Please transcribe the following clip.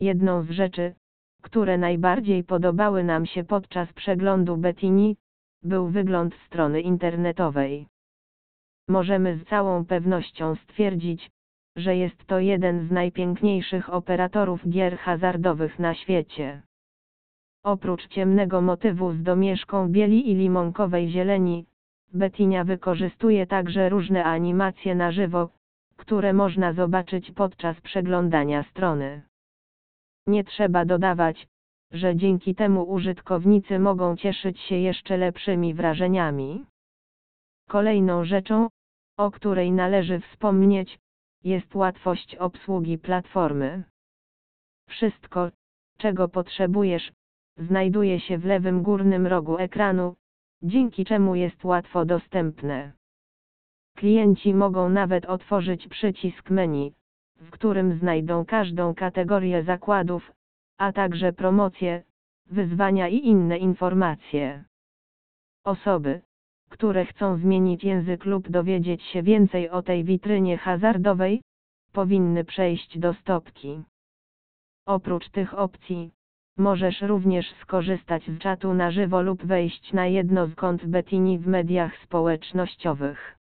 Jedną z rzeczy, które najbardziej podobały nam się podczas przeglądu Bettini, był wygląd strony internetowej. Możemy z całą pewnością stwierdzić, że jest to jeden z najpiękniejszych operatorów gier hazardowych na świecie. Oprócz ciemnego motywu z domieszką bieli i limonkowej zieleni, Betinia wykorzystuje także różne animacje na żywo, które można zobaczyć podczas przeglądania strony. Nie trzeba dodawać, że dzięki temu użytkownicy mogą cieszyć się jeszcze lepszymi wrażeniami. Kolejną rzeczą, o której należy wspomnieć, jest łatwość obsługi platformy. Wszystko, czego potrzebujesz, znajduje się w lewym górnym rogu ekranu, dzięki czemu jest łatwo dostępne. Klienci mogą nawet otworzyć przycisk menu, w którym znajdą każdą kategorię zakładów, a także promocje, wyzwania i inne informacje. Osoby, które chcą zmienić język lub dowiedzieć się więcej o tej witrynie hazardowej, powinny przejść do stopki. Oprócz tych opcji, możesz również skorzystać z czatu na żywo lub wejść na jedno z kont Bettini w mediach społecznościowych.